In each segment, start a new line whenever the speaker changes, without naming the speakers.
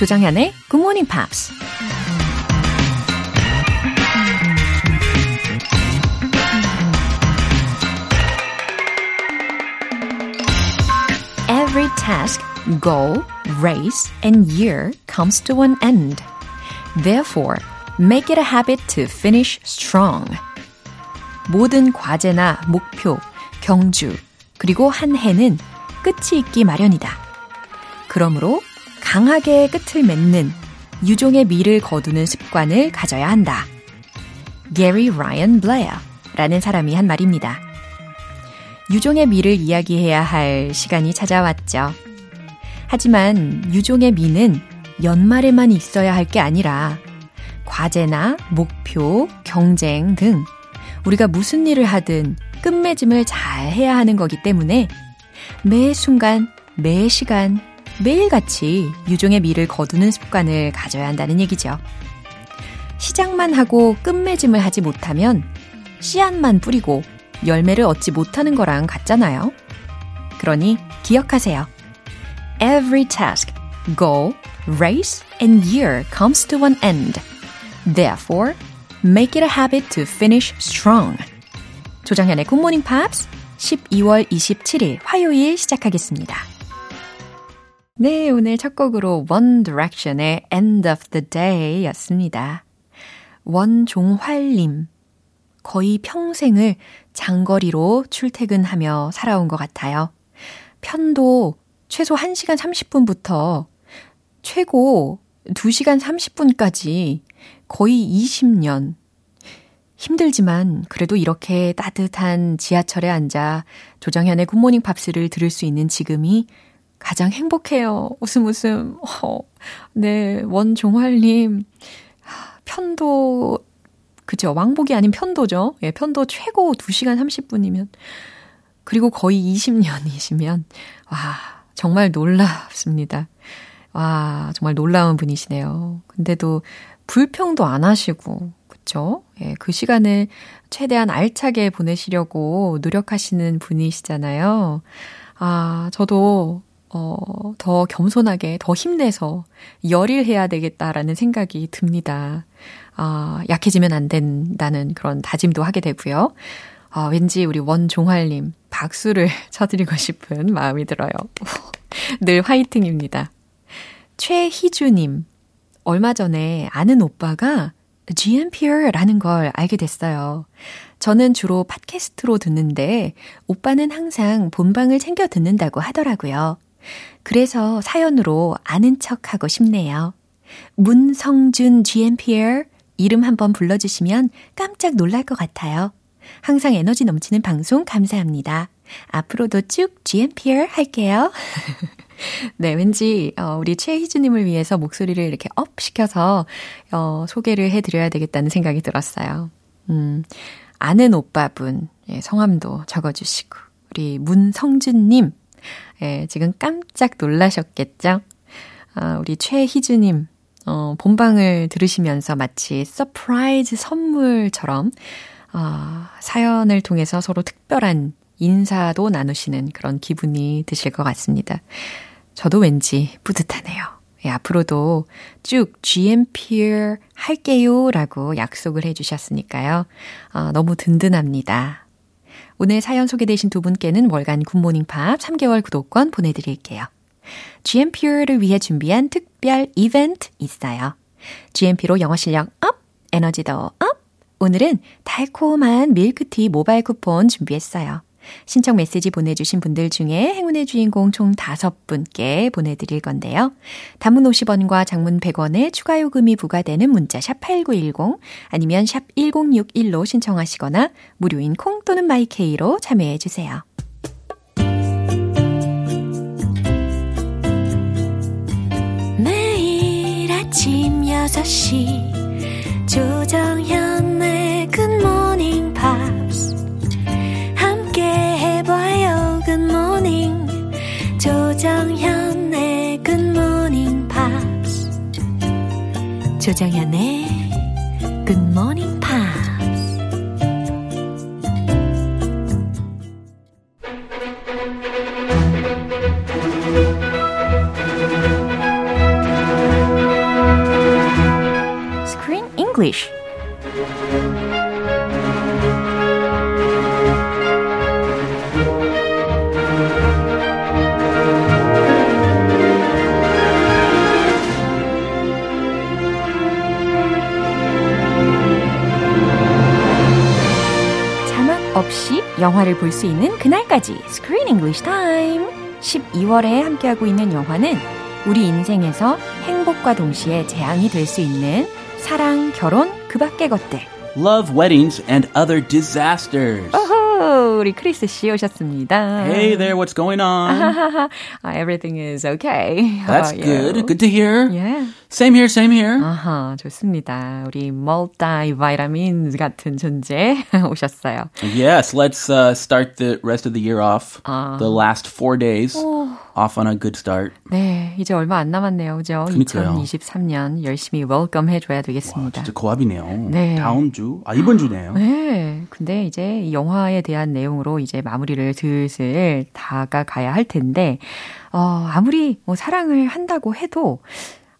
조정현의 Good Morning Pops. Every task, goal, race, and year comes to an end. Therefore, make it a habit to finish strong. 모든 과제나 목표, 경주, 그리고 한 해는 끝이 있기 마련이다. 그러므로 강하게 끝을 맺는 유종의 미를 거두는 습관을 가져야 한다. 게리 라이언 블레어라는 사람이 한 말입니다. 유종의 미를 이야기해야 할 시간이 찾아왔죠. 하지만 유종의 미는 연말에만 있어야 할 게 아니라 과제나 목표, 경쟁 등 우리가 무슨 일을 하든 끝맺음을 잘 해야 하는 거기 때문에 매 순간, 매 시간, 매일같이 유종의 미를 거두는 습관을 가져야 한다는 얘기죠. 시작만 하고 끝맺음을 하지 못하면 씨앗만 뿌리고 열매를 얻지 못하는 거랑 같잖아요. 그러니 기억하세요. Every task, goal, race, and year comes to an end. Therefore, make it a habit to finish strong. Good Morning Pops 12월 27일 화요일 시작하겠습니다. 네, 오늘 첫 곡으로 One Direction의 End of the Day 였습니다. 원종활님. 거의 평생을 장거리로 출퇴근하며 살아온 것 같아요. 편도 최소 1시간 30분부터 최고 2시간 30분까지 거의 20년. 힘들지만 그래도 이렇게 따뜻한 지하철에 앉아 조정현의 굿모닝 팝스를 들을 수 있는 지금이 가장 행복해요. 웃음 웃음. 어, 네, 원종활님. 편도, 그죠. 왕복이 아닌 편도죠. 예, 편도 최고 2시간 30분이면. 그리고 거의 20년이시면, 와, 정말 놀랍습니다. 와, 정말 놀라운 분이시네요. 근데도 불평도 안 하시고, 그쵸? 예, 그 시간을 최대한 알차게 보내시려고 노력하시는 분이시잖아요. 아, 저도, 어, 더 겸손하게, 더 힘내서 열일해야 되겠다라는 생각이 듭니다. 아, 약해지면 안 된다는 그런 다짐도 하게 되고요. 아, 왠지 우리 원종활님 박수를 쳐드리고 싶은 마음이 들어요. 늘 화이팅입니다. 최희주님, 얼마 전에 아는 오빠가 GMPR라는 걸 알게 됐어요. 저는 주로 팟캐스트로 듣는데 오빠는 항상 본방을 챙겨 듣는다고 하더라고요. 그래서 사연으로 아는 척 하고 싶네요. 문성준 GMPR 이름 한번 불러주시면 깜짝 놀랄 것 같아요. 항상 에너지 넘치는 방송 감사합니다. 앞으로도 쭉 GMP랑 할게요. 네, 왠지, 어, 우리 최희주님을 위해서 목소리를 이렇게 up 시켜서, 어, 소개를 해드려야 되겠다는 생각이 들었어요. 음, 아는 오빠분, 예, 성함도 적어주시고, 우리 문성준님, 예, 지금 깜짝 놀라셨겠죠? 아, 우리 최희주님, 어, 본방을 들으시면서 마치 surprise 선물처럼, 어, 사연을 통해서 서로 특별한 인사도 나누시는 그런 기분이 드실 것 같습니다. 저도 왠지 뿌듯하네요. 예, 앞으로도 쭉 GMP랑 할게요 라고 약속을 해주셨으니까요. 어, 너무 든든합니다. 오늘 사연 소개되신 두 분께는 월간 굿모닝 팝 3개월 구독권 보내드릴게요. GMP를 위해 준비한 특별 이벤트 있어요. GMP로 영어 실력 up, 에너지도 up! 오늘은 달콤한 밀크티 모바일 쿠폰 준비했어요. 신청 메시지 보내주신 분들 중에 행운의 주인공 총 5분께 보내드릴 건데요. 단문 50원과 장문 100원의 추가 요금이 부과되는 문자 샵 8910 아니면 샵 1061로 신청하시거나 무료인 콩 또는 마이케이로 참여해 주세요. 매일 아침 6시 조정현의 조정현의 Good Morning Pops. 조정현의 Good Morning Pops. Screen English. 없이 영화를 볼 수 있는 그날까지 Screen English Time. 12월에 함께하고 있는 영화는 우리 인생에서 행복과 동시에 재앙이 될 수 있는 사랑, 결혼, 그 밖의 것들.
Love weddings and other disasters.
오호, 우리 크리스 씨 오셨습니다.
Hey there, what's going on?
Everything is okay. How
That's
about you?
good. Good to hear.
Yeah.
Same here, same here.
아하, 좋습니다. 우리 multi vitamins 같은 존재 오셨어요.
Yes, let's uh, start the rest of the year off.
아.
The last four days off on a good start.
네, 이제 얼마 안 남았네요. 그죠?
그러니까요.
2023년 열심히 welcome 해줘야 되겠습니다.
진짜 코앞이네요.
네.
다음 주, 아 이번 주네요.
네. 근데 이제 이 영화에 대한 내용으로 이제 마무리를 슬슬 다가가야 할 텐데, 어, 아무리 뭐 사랑을 한다고 해도,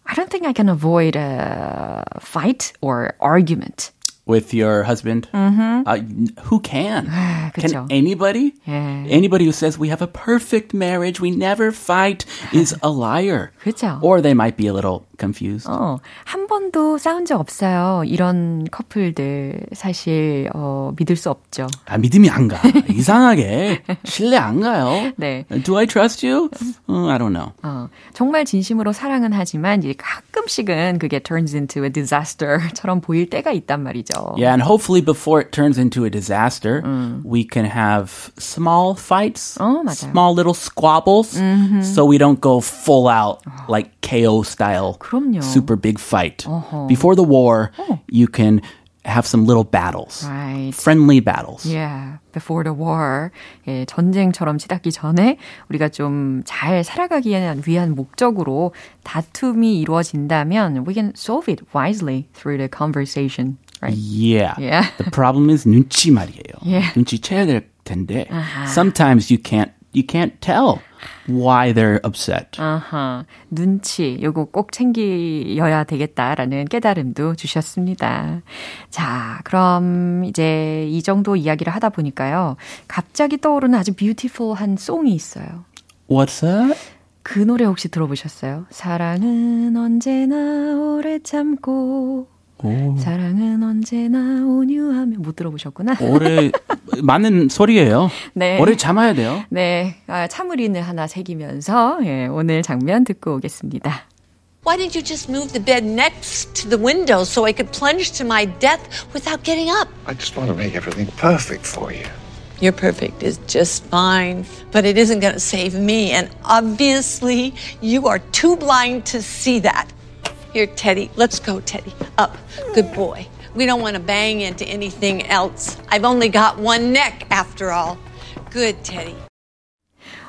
I don't think I can avoid a fight or argument.
With your husband, uh, who can? Can anybody?
예.
Anybody who says we have a perfect marriage, we never fight, is a liar.
그죠?
Or they might be a little confused.
어, 한 번도 싸운 적 없어요. 이런 커플들 사실 어, 믿을 수 없죠.
아, 믿음이 안 가. 이상하게 신뢰 안 가요.
네.
Do I trust you? Uh, I don't know.
어, 정말 진심으로 사랑은 하지만 이제 가끔씩은 그게 turns into a disaster처럼 보일 때가 있단 말이죠.
Yeah, and hopefully before it turns into a disaster, we can have small fights,
어, 맞아요.
small little squabbles, so we don't go full out like KO style,
그럼요.
super big fight. Before the war, you can have some little battles,
Right.
friendly battles.
Yeah, before the war. 예, 전쟁처럼 치닫기 전에 우리가 좀 잘 살아가기 위한 목적으로 다툼이 이루어진다면 we can solve it wisely through the conversation. Right?
Yeah.
Yeah.
The problem is 눈치 말이에요.
Yeah.
눈치 채야 될 텐데 sometimes you can't you can't tell why they're upset.
아하, 눈치, 요거 꼭 챙겨야 되겠다라는 깨달음도 주셨습니다. 자, 그럼 이제 이 정도 이야기를 하다 보니까요. 갑자기 떠오르는 아주 뷰티풀한 송이 있어요.
What's that?
그 노래 혹시 들어보셨어요? 사랑은 언제나 오래 참고, 사랑은 언제나 온유하며 못 들어보셨구나.
오래 맞는 소리예요.
네.
오래 참아야 돼요.
네, 아, 참으리는 하나 새기면서 예, 오늘 장면 듣고 오겠습니다.
Why didn't you just move the bed next to the window so I could plunge to my death without getting up?
I just want to make everything perfect for you.
Your perfect is just fine, but it isn't going to save me, and obviously you are too blind to see that. Here, Teddy, let's go, Teddy. Up. Good boy. We don't want to bang into anything else. I've only got one neck, after all. Good, Teddy.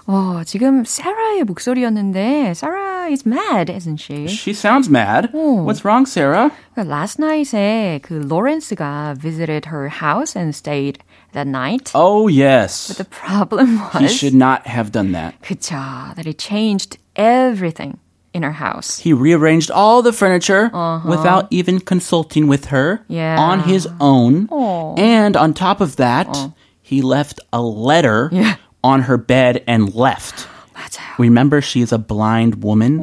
어, 지금 사라의 목소리였는데 Sarah is mad, isn't she?
She sounds mad. What's wrong, Sarah?
그러니까 last night에 그 로렌스가 visited her house and stayed that night.
Oh, yes.
The problem
He
was
should not have done that.
그쵸, that he changed everything in her house.
He rearranged all the furniture without even consulting with her
Yeah.
on his own.
Oh.
And on top of that, he left a letter
Yeah.
on her bed and left.
맞아요.
Remember, she is a blind woman.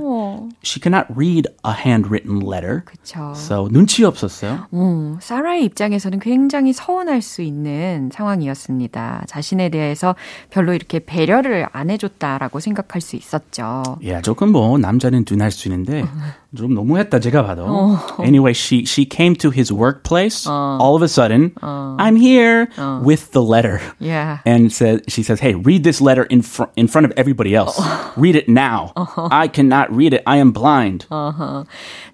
She cannot read a handwritten letter.
그쵸.
So 눈치 없었어요.
음, 사라의 입장에서는 굉장히 서운할 수 있는 상황이었습니다. 자신에 대해서 별로 이렇게 배려를 안 해줬다라고 생각할 수 있었죠.
야, 조금 뭐 남자는 둔할 수 있는데 좀 너무했다 제가 봐도. Anyway, she she came to his workplace all of a sudden. I'm here with the letter.
Yeah.
And said she says, "Hey, read this letter in front in front of everybody else. Read it now. I cannot read it. I am blind."
어허.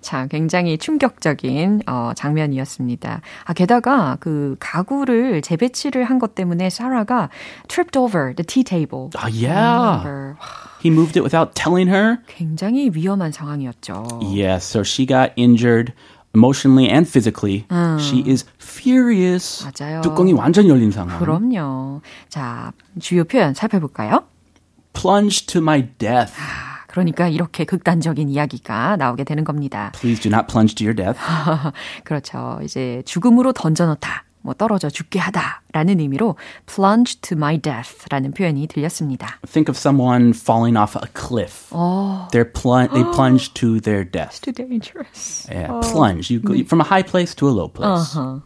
자, 굉장히 충격적인 어, 장면이었습니다. 아, 게다가 그 가구를 재배치를 한 것 때문에 사라가 tripped over the tea table.
Ah, yeah. He moved it without telling her.
굉장히 위험한 상황이었죠.
Yes, so she got injured emotionally and physically. She is furious.
맞아요.
뚜껑이 완전 열린 상황.
그럼요. 자, 주요 표현 살펴볼까요?
Plunge to my death.
그러니까 이렇게 극단적인 이야기가 나오게 되는 겁니다.
Please do not plunge to your death.
그렇죠. 이제 죽음으로 던져놓다. 뭐 떨어져 죽게 하다라는 의미로 plunge to my death라는 표현이 들렸습니다.
Think of someone falling off a cliff.
어.
They're plun- they plunge to their death.
Too dangerous.
Yeah, plunge. You go from a high place to a low place.
Uh-huh.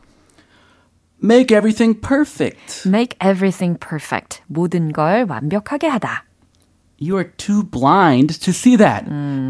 Make everything perfect.
Make everything perfect. 모든 걸 완벽하게 하다.
You are too blind to see that.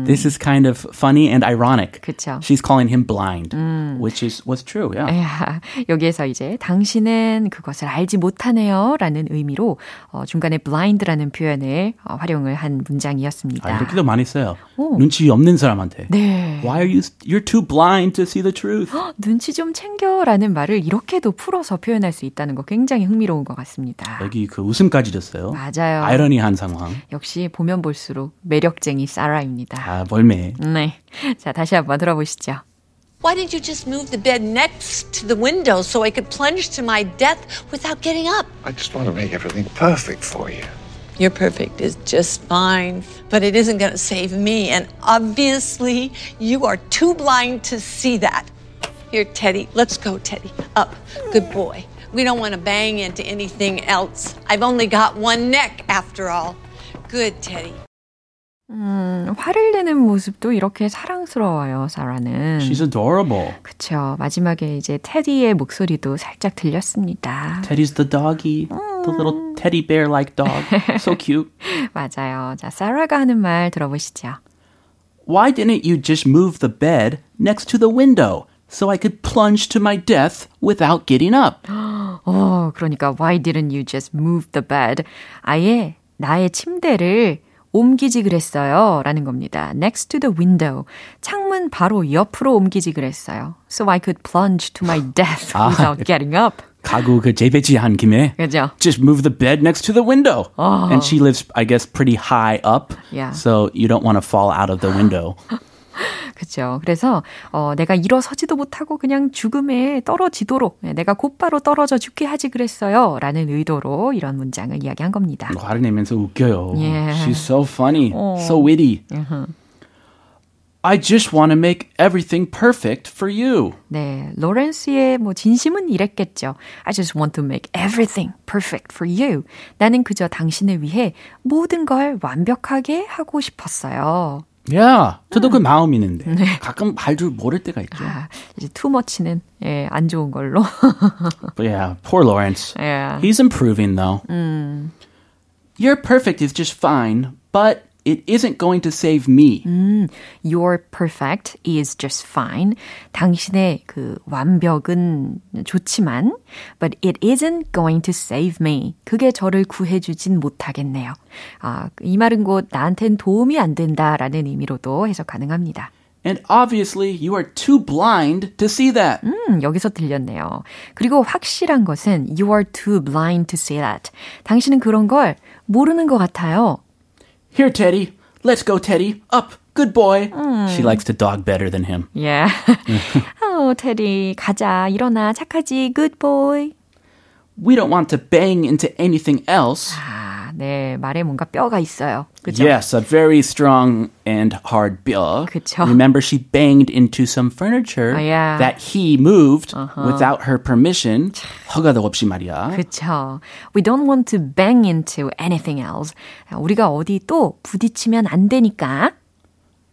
This is kind of funny and ironic.
그쵸.
She's calling him blind, which is was true. Yeah.
야, 여기에서 이제 당신은 그것을 알지 못하네요라는 의미로 어, 중간에 blind라는 표현을 어, 활용을 한 문장이었습니다.
아, 이렇게도 많이 써요. 눈치 없는 사람한테.
네.
Why are you? You're too blind to see the truth.
눈치 좀 챙겨라는 말을 이렇게도 풀어서 표현할 수 있다는 거 굉장히 흥미로운 것 같습니다.
여기 그 웃음까지 줬어요.
맞아요.
아이러니한 상황.
역시 보면 볼수록 매력쟁이 사라입니다.
아, 멀매.
네. 자, 다시 한번 들어보시죠.
Why didn't you just move the bed next to the window so I could plunge to my death without getting up?
I just want to make everything perfect for you.
Your perfect is just fine, but it isn't going to save me. And obviously, you are too blind to see that. Here, Teddy, let's go, Teddy. Up. Good boy. We don't want to bang into anything else. I've only got one neck, after all. Good, Teddy.
음, 화를 내는 모습도 이렇게 사랑스러워요, 사라는.
She's adorable.
그쵸. 마지막에 이제 테디의 목소리도 살짝 들렸습니다.
Teddy's the doggy, the little teddy bear like dog. So cute.
맞아요. 자, 사라가 하는 말 들어보시죠.
Why didn't you just move the bed next to the window so I could plunge to my death without getting up?
어, 그러니까 why didn't you just move the bed? 아예 나의 침대를 옮기지 그랬어요. 라는 겁니다. Next to the window. 창문 바로 옆으로 옮기지 그랬어요. So I could plunge to my death without getting up.
가구 그 재배치한 김에
그죠?
just move the bed next to the window. And she lives, I guess, pretty high up.
Yeah.
So you don't want to fall out of the window.
그죠. 그래서, 어, 내가 일어서지도 못하고 그냥 죽음에 떨어지도록, 네, 내가 곧바로 떨어져 죽게 하지 그랬어요. 라는 의도로 이런 문장을 이야기한 겁니다.
화를 내면서 웃겨요.
Yeah.
She's so funny, so witty. I just want to make everything perfect for you.
네, 로렌스의 뭐 진심은 이랬겠죠. I just want to make everything perfect for you. 나는 그저 당신을 위해 모든 걸 완벽하게 하고 싶었어요.
Yeah, 저도 그 마음이 있는데 가끔 할줄 모를 때가 있죠.
아, 이제 투머치는 예, 안 좋은 걸로.
But yeah, poor Lawrence.
Yeah.
He's improving though. Your perfect is just fine, but it isn't going to save me.
Your perfect is just fine. 당신의 그 완벽은 좋지만, but it isn't going to save me. 그게 저를 구해주진 못하겠네요. 아, 이 말은 곧 나한텐 도움이 안 된다라는 의미로도 해석 가능합니다.
And obviously, you are too blind to see that.
음, 여기서 들렸네요. 그리고 확실한 것은 you are too blind to see that. 당신은 그런 걸 모르는 것 같아요.
Here, Teddy. Let's go, Teddy. Up. Good boy. She likes to dog better than him.
Yeah. 어, 테디, 가자. 일어나. 착하지. Good boy.
We don't want to bang into anything else.
아, 네. 말에 뭔가 뼈가 있어요. 그죠?
Yes, a very strong and hard 뼈.
그쵸.
Remember, she banged into some furniture
Oh, yeah. Uh-huh.
that he moved without her permission. 허가도 없이 말이야.
그쵸. We don't want to bang into anything else. 우리가 어디 또 부딪히면 안 되니까.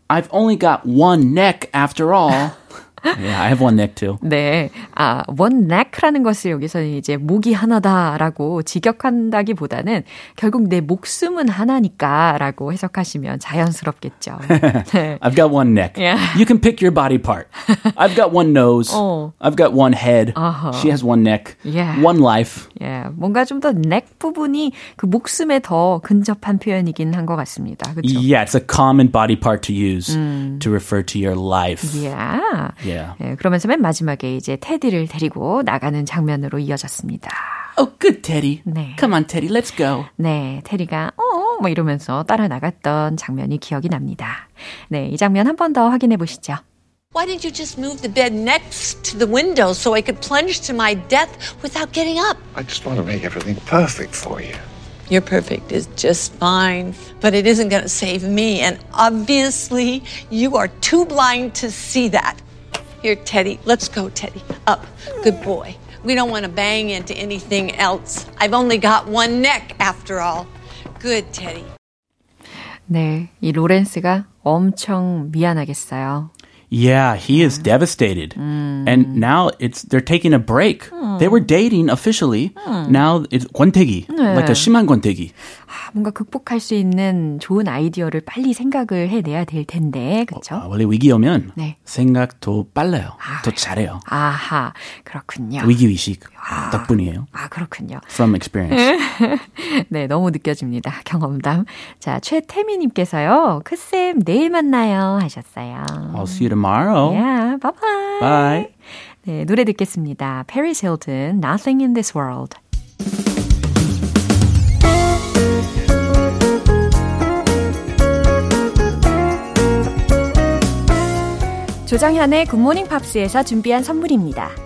I've only got one neck after all. yeah, I have one neck too.
네. 아, one neck라는 것을 여기서는 이제 목이 하나다라고 직역한다기보다는 결국 내 목숨은 하나니까라고 해석하시면 자연스럽겠죠. 네.
I've got one neck.
Yeah.
You can pick your body part. I've got one nose.
Oh.
I've got one head.
Uh-huh.
She has one neck.
Yeah.
One life.
예, 뭔가 좀더넥 부분이 그 목숨에 더 근접한 표현이긴 한 것 같습니다. 그렇죠?
Yeah, it's a common body part to use to refer to your life.
Yeah.
Yeah.
예, 그러면서 맨 마지막에 이제 테디를 데리고 나가는 장면으로 이어졌습니다.
Oh, good, Teddy.
네.
Come on, Teddy, let's go.
네, 테리가 어, 뭐 이러면서 따라 나갔던 장면이 기억이 납니다. 네, 이 장면 한 번 더 확인해 보시죠.
Why didn't you just move the bed next to the window so I could plunge to my death without getting up?
I just want to make everything perfect for you.
You're perfect is just fine, but it isn't going to save me. And obviously, you are too blind to see that. Here, Teddy, let's go, Teddy. Up. Good boy. We don't want to bang into anything else. I've only got one neck, after all. Good, Teddy.
네, 이 로렌스가 엄청 미안하겠어요.
Yeah, he is devastated. And now it's they're taking a break. They were dating officially. Now it's 권태기. Like a 심한 권태기.
아, 뭔가 극복할 수 있는 좋은 아이디어를 빨리 생각을 해내야 될 텐데, 그렇죠?
아, 원래 위기 오면
네.
생각도 빨라요. 더 잘해요.
아하, 그렇군요.
위기 의식 덕분이에요.
아, 그렇군요.
From experience.
네, 너무 느껴집니다. 경험담. 자, 최태미님께서요. 크쌤, 내일 만나요. 하셨어요.
I'll see you tomorrow.
Yeah, bye bye.
Bye.
네, 노래 듣겠습니다. Paris Hilton, Nothing in This World. 조정현의 굿모닝 팝스에서 준비한 선물입니다.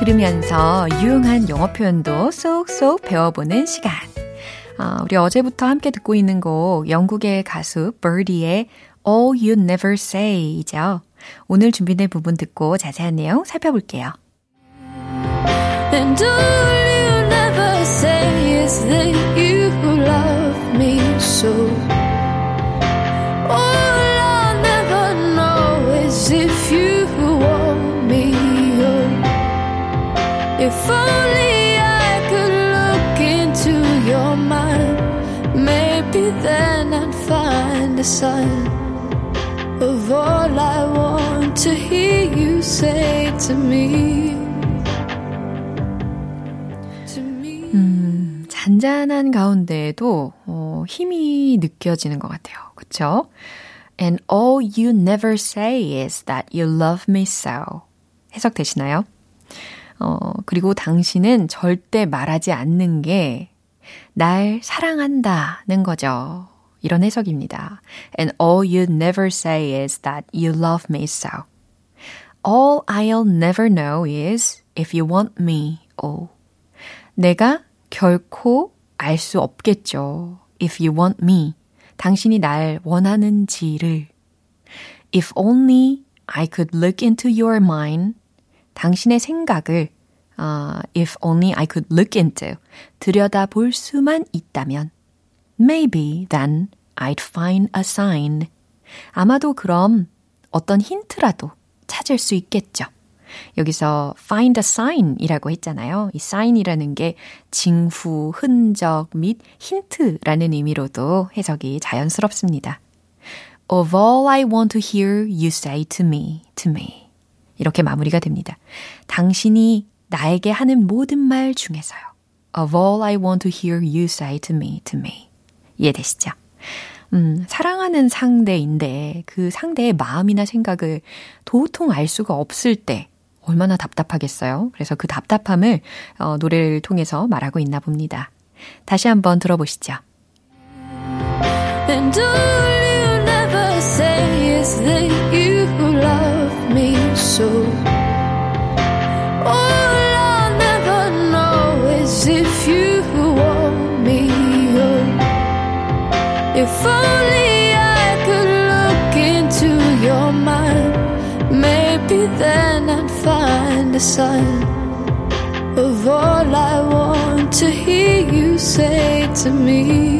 들으면서 유용한 영어 표현도 쏙쏙 배워보는 시간. 아, 우리 어제부터 함께 듣고 있는 곡 영국의 가수 Birdy의 All You Never Say이죠. 오늘 준비된 부분 듣고 자세한 내용 살펴볼게요.
And all you never say is that you love me so. Of all I want to hear you say to me. Me.
잔잔한 가운데에도 어, 힘이 느껴지는 것 같아요. 그쵸? And all you never say is that you love me so. 해석되시나요? 어, 그리고 당신은 절대 말하지 않는 게 날 사랑한다는 거죠. 이런 해석입니다. And all you never say is that you love me so. All I'll never know is if you want me. Oh. 내가 결코 알 수 없겠죠. If you want me. 당신이 날 원하는지를. If only I could look into your mind. 당신의 생각을 uh, if only I could look into 들여다 볼 수만 있다면 maybe then I'd find a sign. 아마도 그럼 어떤 힌트라도 찾을 수 있겠죠. 여기서 find a sign이라고 했잖아요. 이 sign이라는 게 징후, 흔적 및 힌트라는 의미로도 해석이 자연스럽습니다. Of all I want to hear you say to me, to me. 이렇게 마무리가 됩니다. 당신이 나에게 하는 모든 말 중에서요. Of all I want to hear you say to me, to me. 이해되시죠? 음, 사랑하는 상대인데 그 상대의 마음이나 생각을 도통 알 수가 없을 때 얼마나 답답하겠어요? 그래서 그 답답함을 어, 노래를 통해서 말하고 있나 봅니다. 다시 한번 들어보시죠.
And all you never say is me so. All I'll never know is if you want me. If only I could look into your mind, maybe then I'd find a sign of all I want to hear you say to me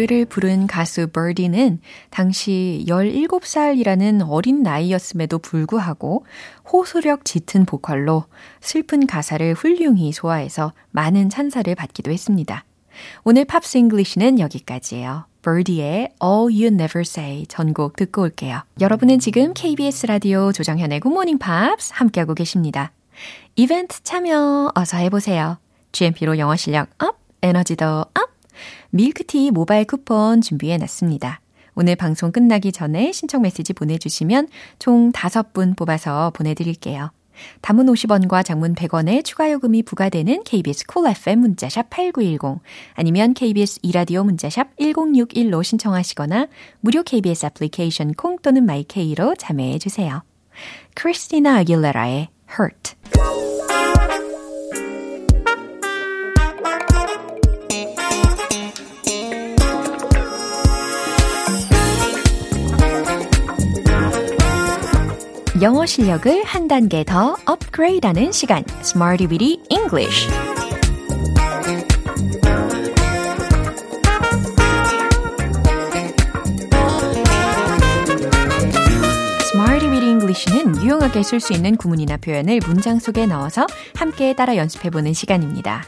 노래를 부른 가수 버디는 당시 17살이라는 어린 나이였음에도 불구하고 호소력 짙은 보컬로 슬픈 가사를 훌륭히 소화해서 많은 찬사를 받기도 했습니다. 오늘 Pops English는 여기까지예요. Birdy의 All You Never Say 전곡 듣고 올게요. 여러분은 지금 KBS 라디오 조정현의 Morning Pops 함께하고 계십니다. 이벤트 참여 어서 해보세요. GMP로 영어 실력 up, 에너지도 up! 밀크티 모바일 쿠폰 준비해 놨습니다. 오늘 방송 끝나기 전에 신청 메시지 보내주시면 총 5분 뽑아서 보내드릴게요. 단문 50원과 장문 100원의 추가 요금이 부과되는 KBS cool FM 문자샵 8910 아니면 KBS 2라디오 문자샵 1061로 신청하시거나 무료 KBS 애플리케이션 콩 또는 마이케이로 참여해 주세요. 크리스티나 아길레라의 Hurt 영어 실력을 한 단계 더 업그레이드하는 시간, Smarty Weedy English. English는 유용하게 쓸 수 있는 구문이나 표현을 문장 속에 넣어서 함께 따라 연습해보는 시간입니다.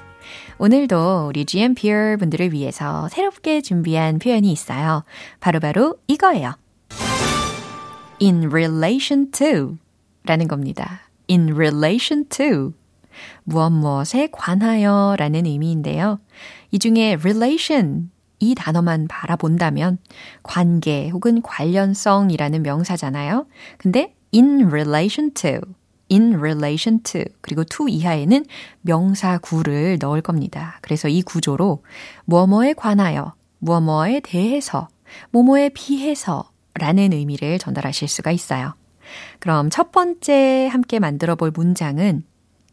오늘도 우리 GMPR 분들을 위해서 새롭게 준비한 표현이 있어요. 바로바로 바로 이거예요. In relation to 라는 겁니다. in relation to 무엇 무엇에 관하여 라는 의미인데요. 이 중에 relation 이 단어만 바라본다면 관계 혹은 관련성이라는 명사잖아요. 근데 in relation to, in relation to, 그리고 to 이하에는 명사 구를 넣을 겁니다. 그래서 이 구조로 뭐뭐에 관하여, 뭐뭐에 대해서, 뭐뭐에 비해서 라는 의미를 전달하실 수가 있어요. 그럼 첫 번째 함께 만들어 볼 문장은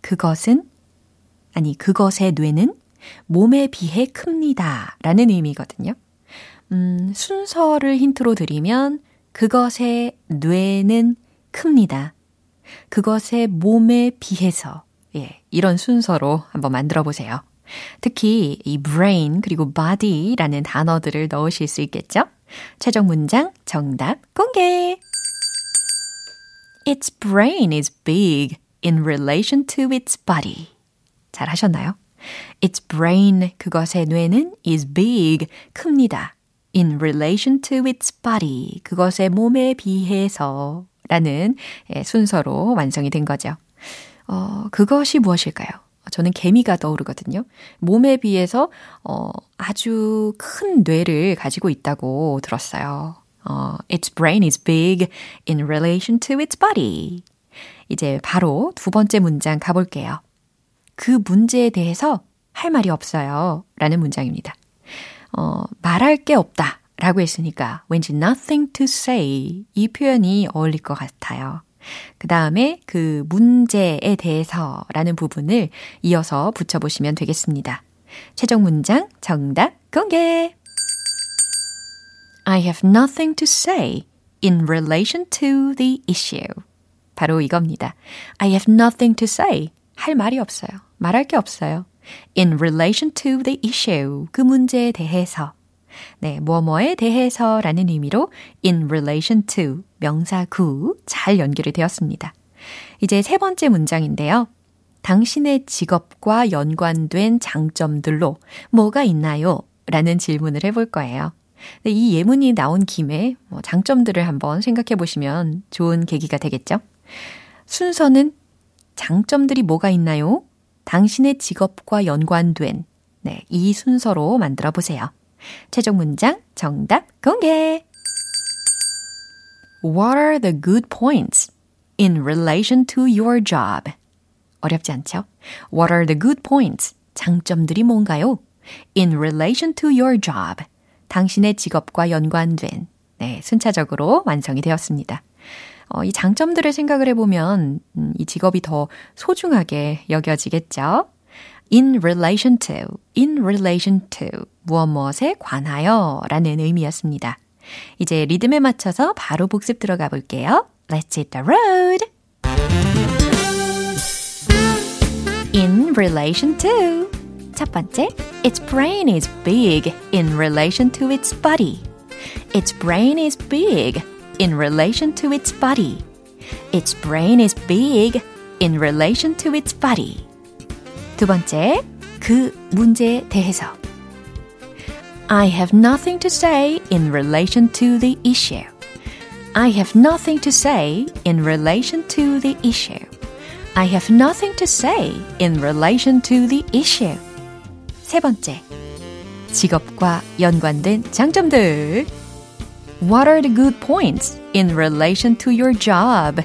그것은 아니 그것의 뇌는 몸에 비해 큽니다. 라는 의미거든요. 음, 순서를 힌트로 드리면 그것의 뇌는 큽니다. 그것의 몸에 비해서 예, 이런 순서로 한번 만들어 보세요. 특히 이 brain 그리고 body라는 단어들을 넣으실 수 있겠죠? 최종 문장 정답 공개! Its brain is big in relation to its body. 잘 하셨나요? Its brain, 그것의 뇌는 is big, 큽니다. in relation to its body, 그것의 몸에 비해서 라는 순서로 완성이 된 거죠. 어, 그것이 무엇일까요? 저는 개미가 떠오르거든요. 몸에 비해서 어, 아주 큰 뇌를 가지고 있다고 들었어요. 어, its brain is big in relation to its body. 이제 바로 두 번째 문장 가볼게요. 그 문제에 대해서 할 말이 없어요. 라는 문장입니다. 어, 말할 게 없다. 라고 했으니까 왠지 nothing to say 이 표현이 어울릴 것 같아요. 그 다음에 그 문제에 대해서 라는 부분을 이어서 붙여보시면 되겠습니다. 최종 문장 정답 공개! I have nothing to say in relation to the issue. 바로 이겁니다. I have nothing to say. 할 말이 없어요. 말할 게 없어요. In relation to the issue. 그 문제에 대해서. 네, 뭐뭐에 대해서라는 의미로 in relation to 명사 구 잘 연결이 되었습니다. 이제 세 번째 문장인데요. 당신의 직업과 연관된 장점들로 뭐가 있나요? 라는 질문을 해볼 거예요. 이 예문이 나온 김에 뭐 장점들을 한번 생각해 보시면 좋은 계기가 되겠죠? 순서는 장점들이 뭐가 있나요? 당신의 직업과 연관된 네, 이 순서로 만들어 보세요. 최종 문장 정답 공개! What are the good points in relation to your job? 어렵지 않죠? What are the good points? 장점들이 뭔가요? In relation to your job. 당신의 직업과 연관된, 네, 순차적으로 완성이 되었습니다. 어, 이 장점들을 생각을 해보면, 음, 이 직업이 더 소중하게 여겨지겠죠? in relation to, in relation to, 무엇 무엇에 관하여 라는 의미였습니다. 이제 리듬에 맞춰서 바로 복습 들어가 볼게요. Let's hit the road! In relation to. 첫 번째, its brain is big in relation to its body. Its brain is big in relation to its body. Its brain is big in relation to its body. 두 번째, 그 문제에 대해서. I have nothing to say in relation to the issue. I have nothing to say in relation to the issue. I have nothing to say in relation to the issue. 세 번째. 직업과 연관된 장점들. What are the good points in relation to your job?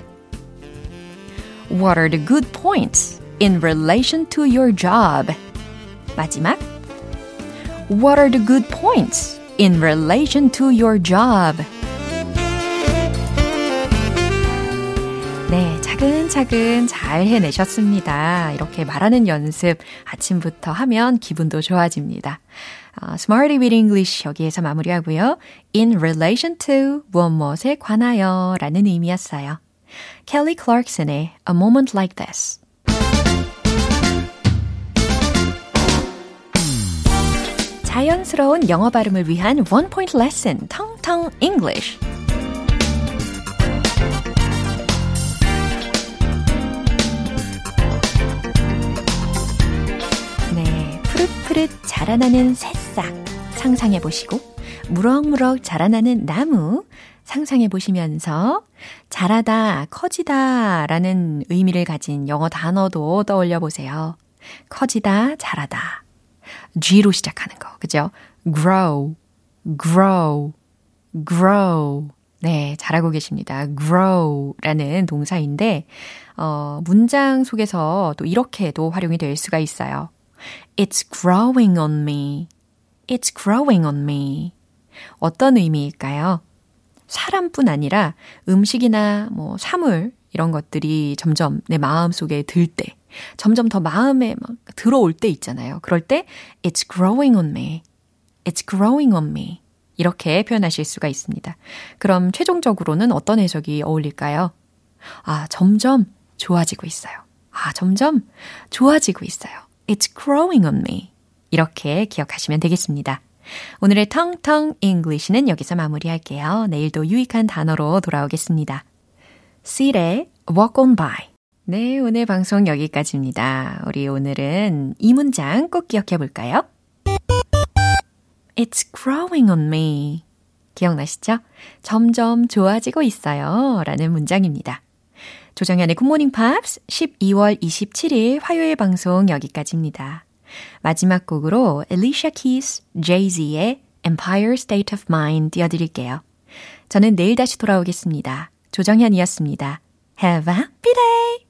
What are the good points in relation to your job? 마지막. What are the good points in relation to your job? 네, 차근차근 잘 해내셨습니다. 이렇게 말하는 연습 아침부터 하면 기분도 좋아집니다. 어, Smarty with English 여기에서 마무리하고요. In relation to 무엇 무엇에 관하여 라는 의미였어요. Kelly Clarkson의 A Moment Like This. 자연스러운 영어 발음을 위한 One Point Lesson, 텅텅 English. 네, 푸릇푸릇 자라나는 새싹 상상해 보시고 무럭무럭 자라나는 나무 상상해 보시면서 자라다, 커지다 라는 의미를 가진 영어 단어도 떠올려 보세요. 커지다, 자라다. G로 시작하는 거, 그죠? grow, grow, grow. 네, 잘하고 계십니다. grow라는 동사인데, 어, 문장 속에서 또 이렇게도 활용이 될 수가 있어요. It's growing on me. It's growing on me. 어떤 의미일까요? 사람뿐 아니라 음식이나 뭐 사물 이런 것들이 점점 내 마음 속에 들 때, 점점 더 마음에 막 들어올 때 있잖아요. 그럴 때 it's growing on me. It's growing on me. 이렇게 표현하실 수가 있습니다. 그럼 최종적으로는 어떤 해석이 어울릴까요? 아, 점점 좋아지고 있어요. 아, 점점 좋아지고 있어요. It's growing on me. 이렇게 기억하시면 되겠습니다. 오늘의 텅텅 English는 여기서 마무리할게요. 내일도 유익한 단어로 돌아오겠습니다. C의 Walk on by. 네, 오늘 방송 여기까지입니다. 우리 오늘은 이 문장 꼭 기억해 볼까요? It's growing on me. 기억나시죠? 점점 좋아지고 있어요. 라는 문장입니다. 조정현의 굿모닝 팝스 12월 27일 화요일 방송 여기까지입니다. 마지막 곡으로 Alicia Keys, Jay-Z의 Empire State of Mind 띄워드릴게요. 저는 내일 다시 돌아오겠습니다. 조정현이었습니다. Have a happy day!